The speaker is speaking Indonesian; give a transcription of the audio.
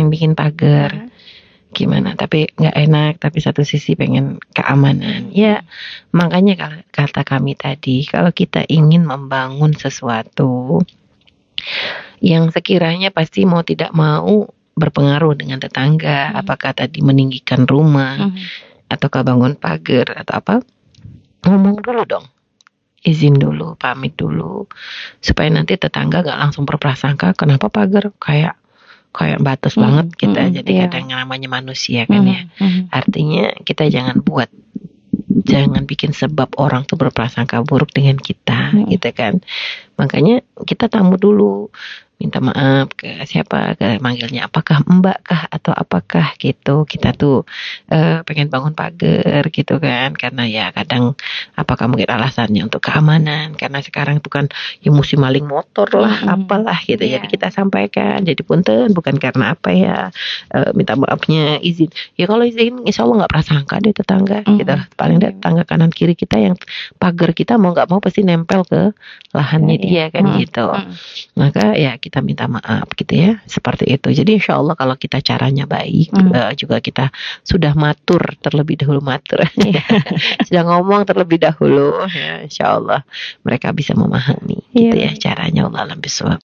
pengen bikin pagar. Gimana? Tapi nggak enak tapi satu sisi pengen keamanan. Ya makanya kata kami tadi kalau kita ingin membangun sesuatu yang sekiranya pasti mau tidak mau berpengaruh dengan tetangga Hmm. apakah tadi meninggikan rumah Mhm. ataukah bangun pagar atau apa ngomong dulu dong. Izin dulu pamit dulu. Supaya nanti tetangga gak langsung berprasangka kenapa pagar? Kayak kayak batas Hmm, banget kita hmm, jadi iya. kadang yang namanya manusia kan Mhm. ya Mhm. artinya kita jangan buat jangan bikin sebab orang tuh berprasangka buruk dengan kita Hmm. gitu kan makanya kita tamu dulu minta maaf ke siapa ke manggilnya apakah mbak kah atau apakah gitu. Kita tuh eh, pengen bangun pagar gitu kan. Karena ya kadang apakah mungkin alasannya untuk keamanan. Karena sekarang itu kan ya musim maling motor lah Mm-mm. apalah gitu. Iya. jadi kita sampaikan jadi punten bukan karena apa ya eh, minta maafnya izin. Ya kalau izin insya Allah nggak prasangka deh tetangga Mm-mm. gitu. Paling deh tetangga kanan kiri kita yang pagar kita mau nggak mau pasti nempel ke lahannya Iya, kan Mm-mm. gitu Mhm. maka ya kita minta maaf gitu ya seperti itu jadi insya Allah kalau kita caranya baik Hmm. eh, juga kita sudah matur terlebih dahulu matur Iya. sudah ngomong terlebih dahulu ya insya Allah mereka bisa memahami gitu Iya. ya caranya Allah alam bisawab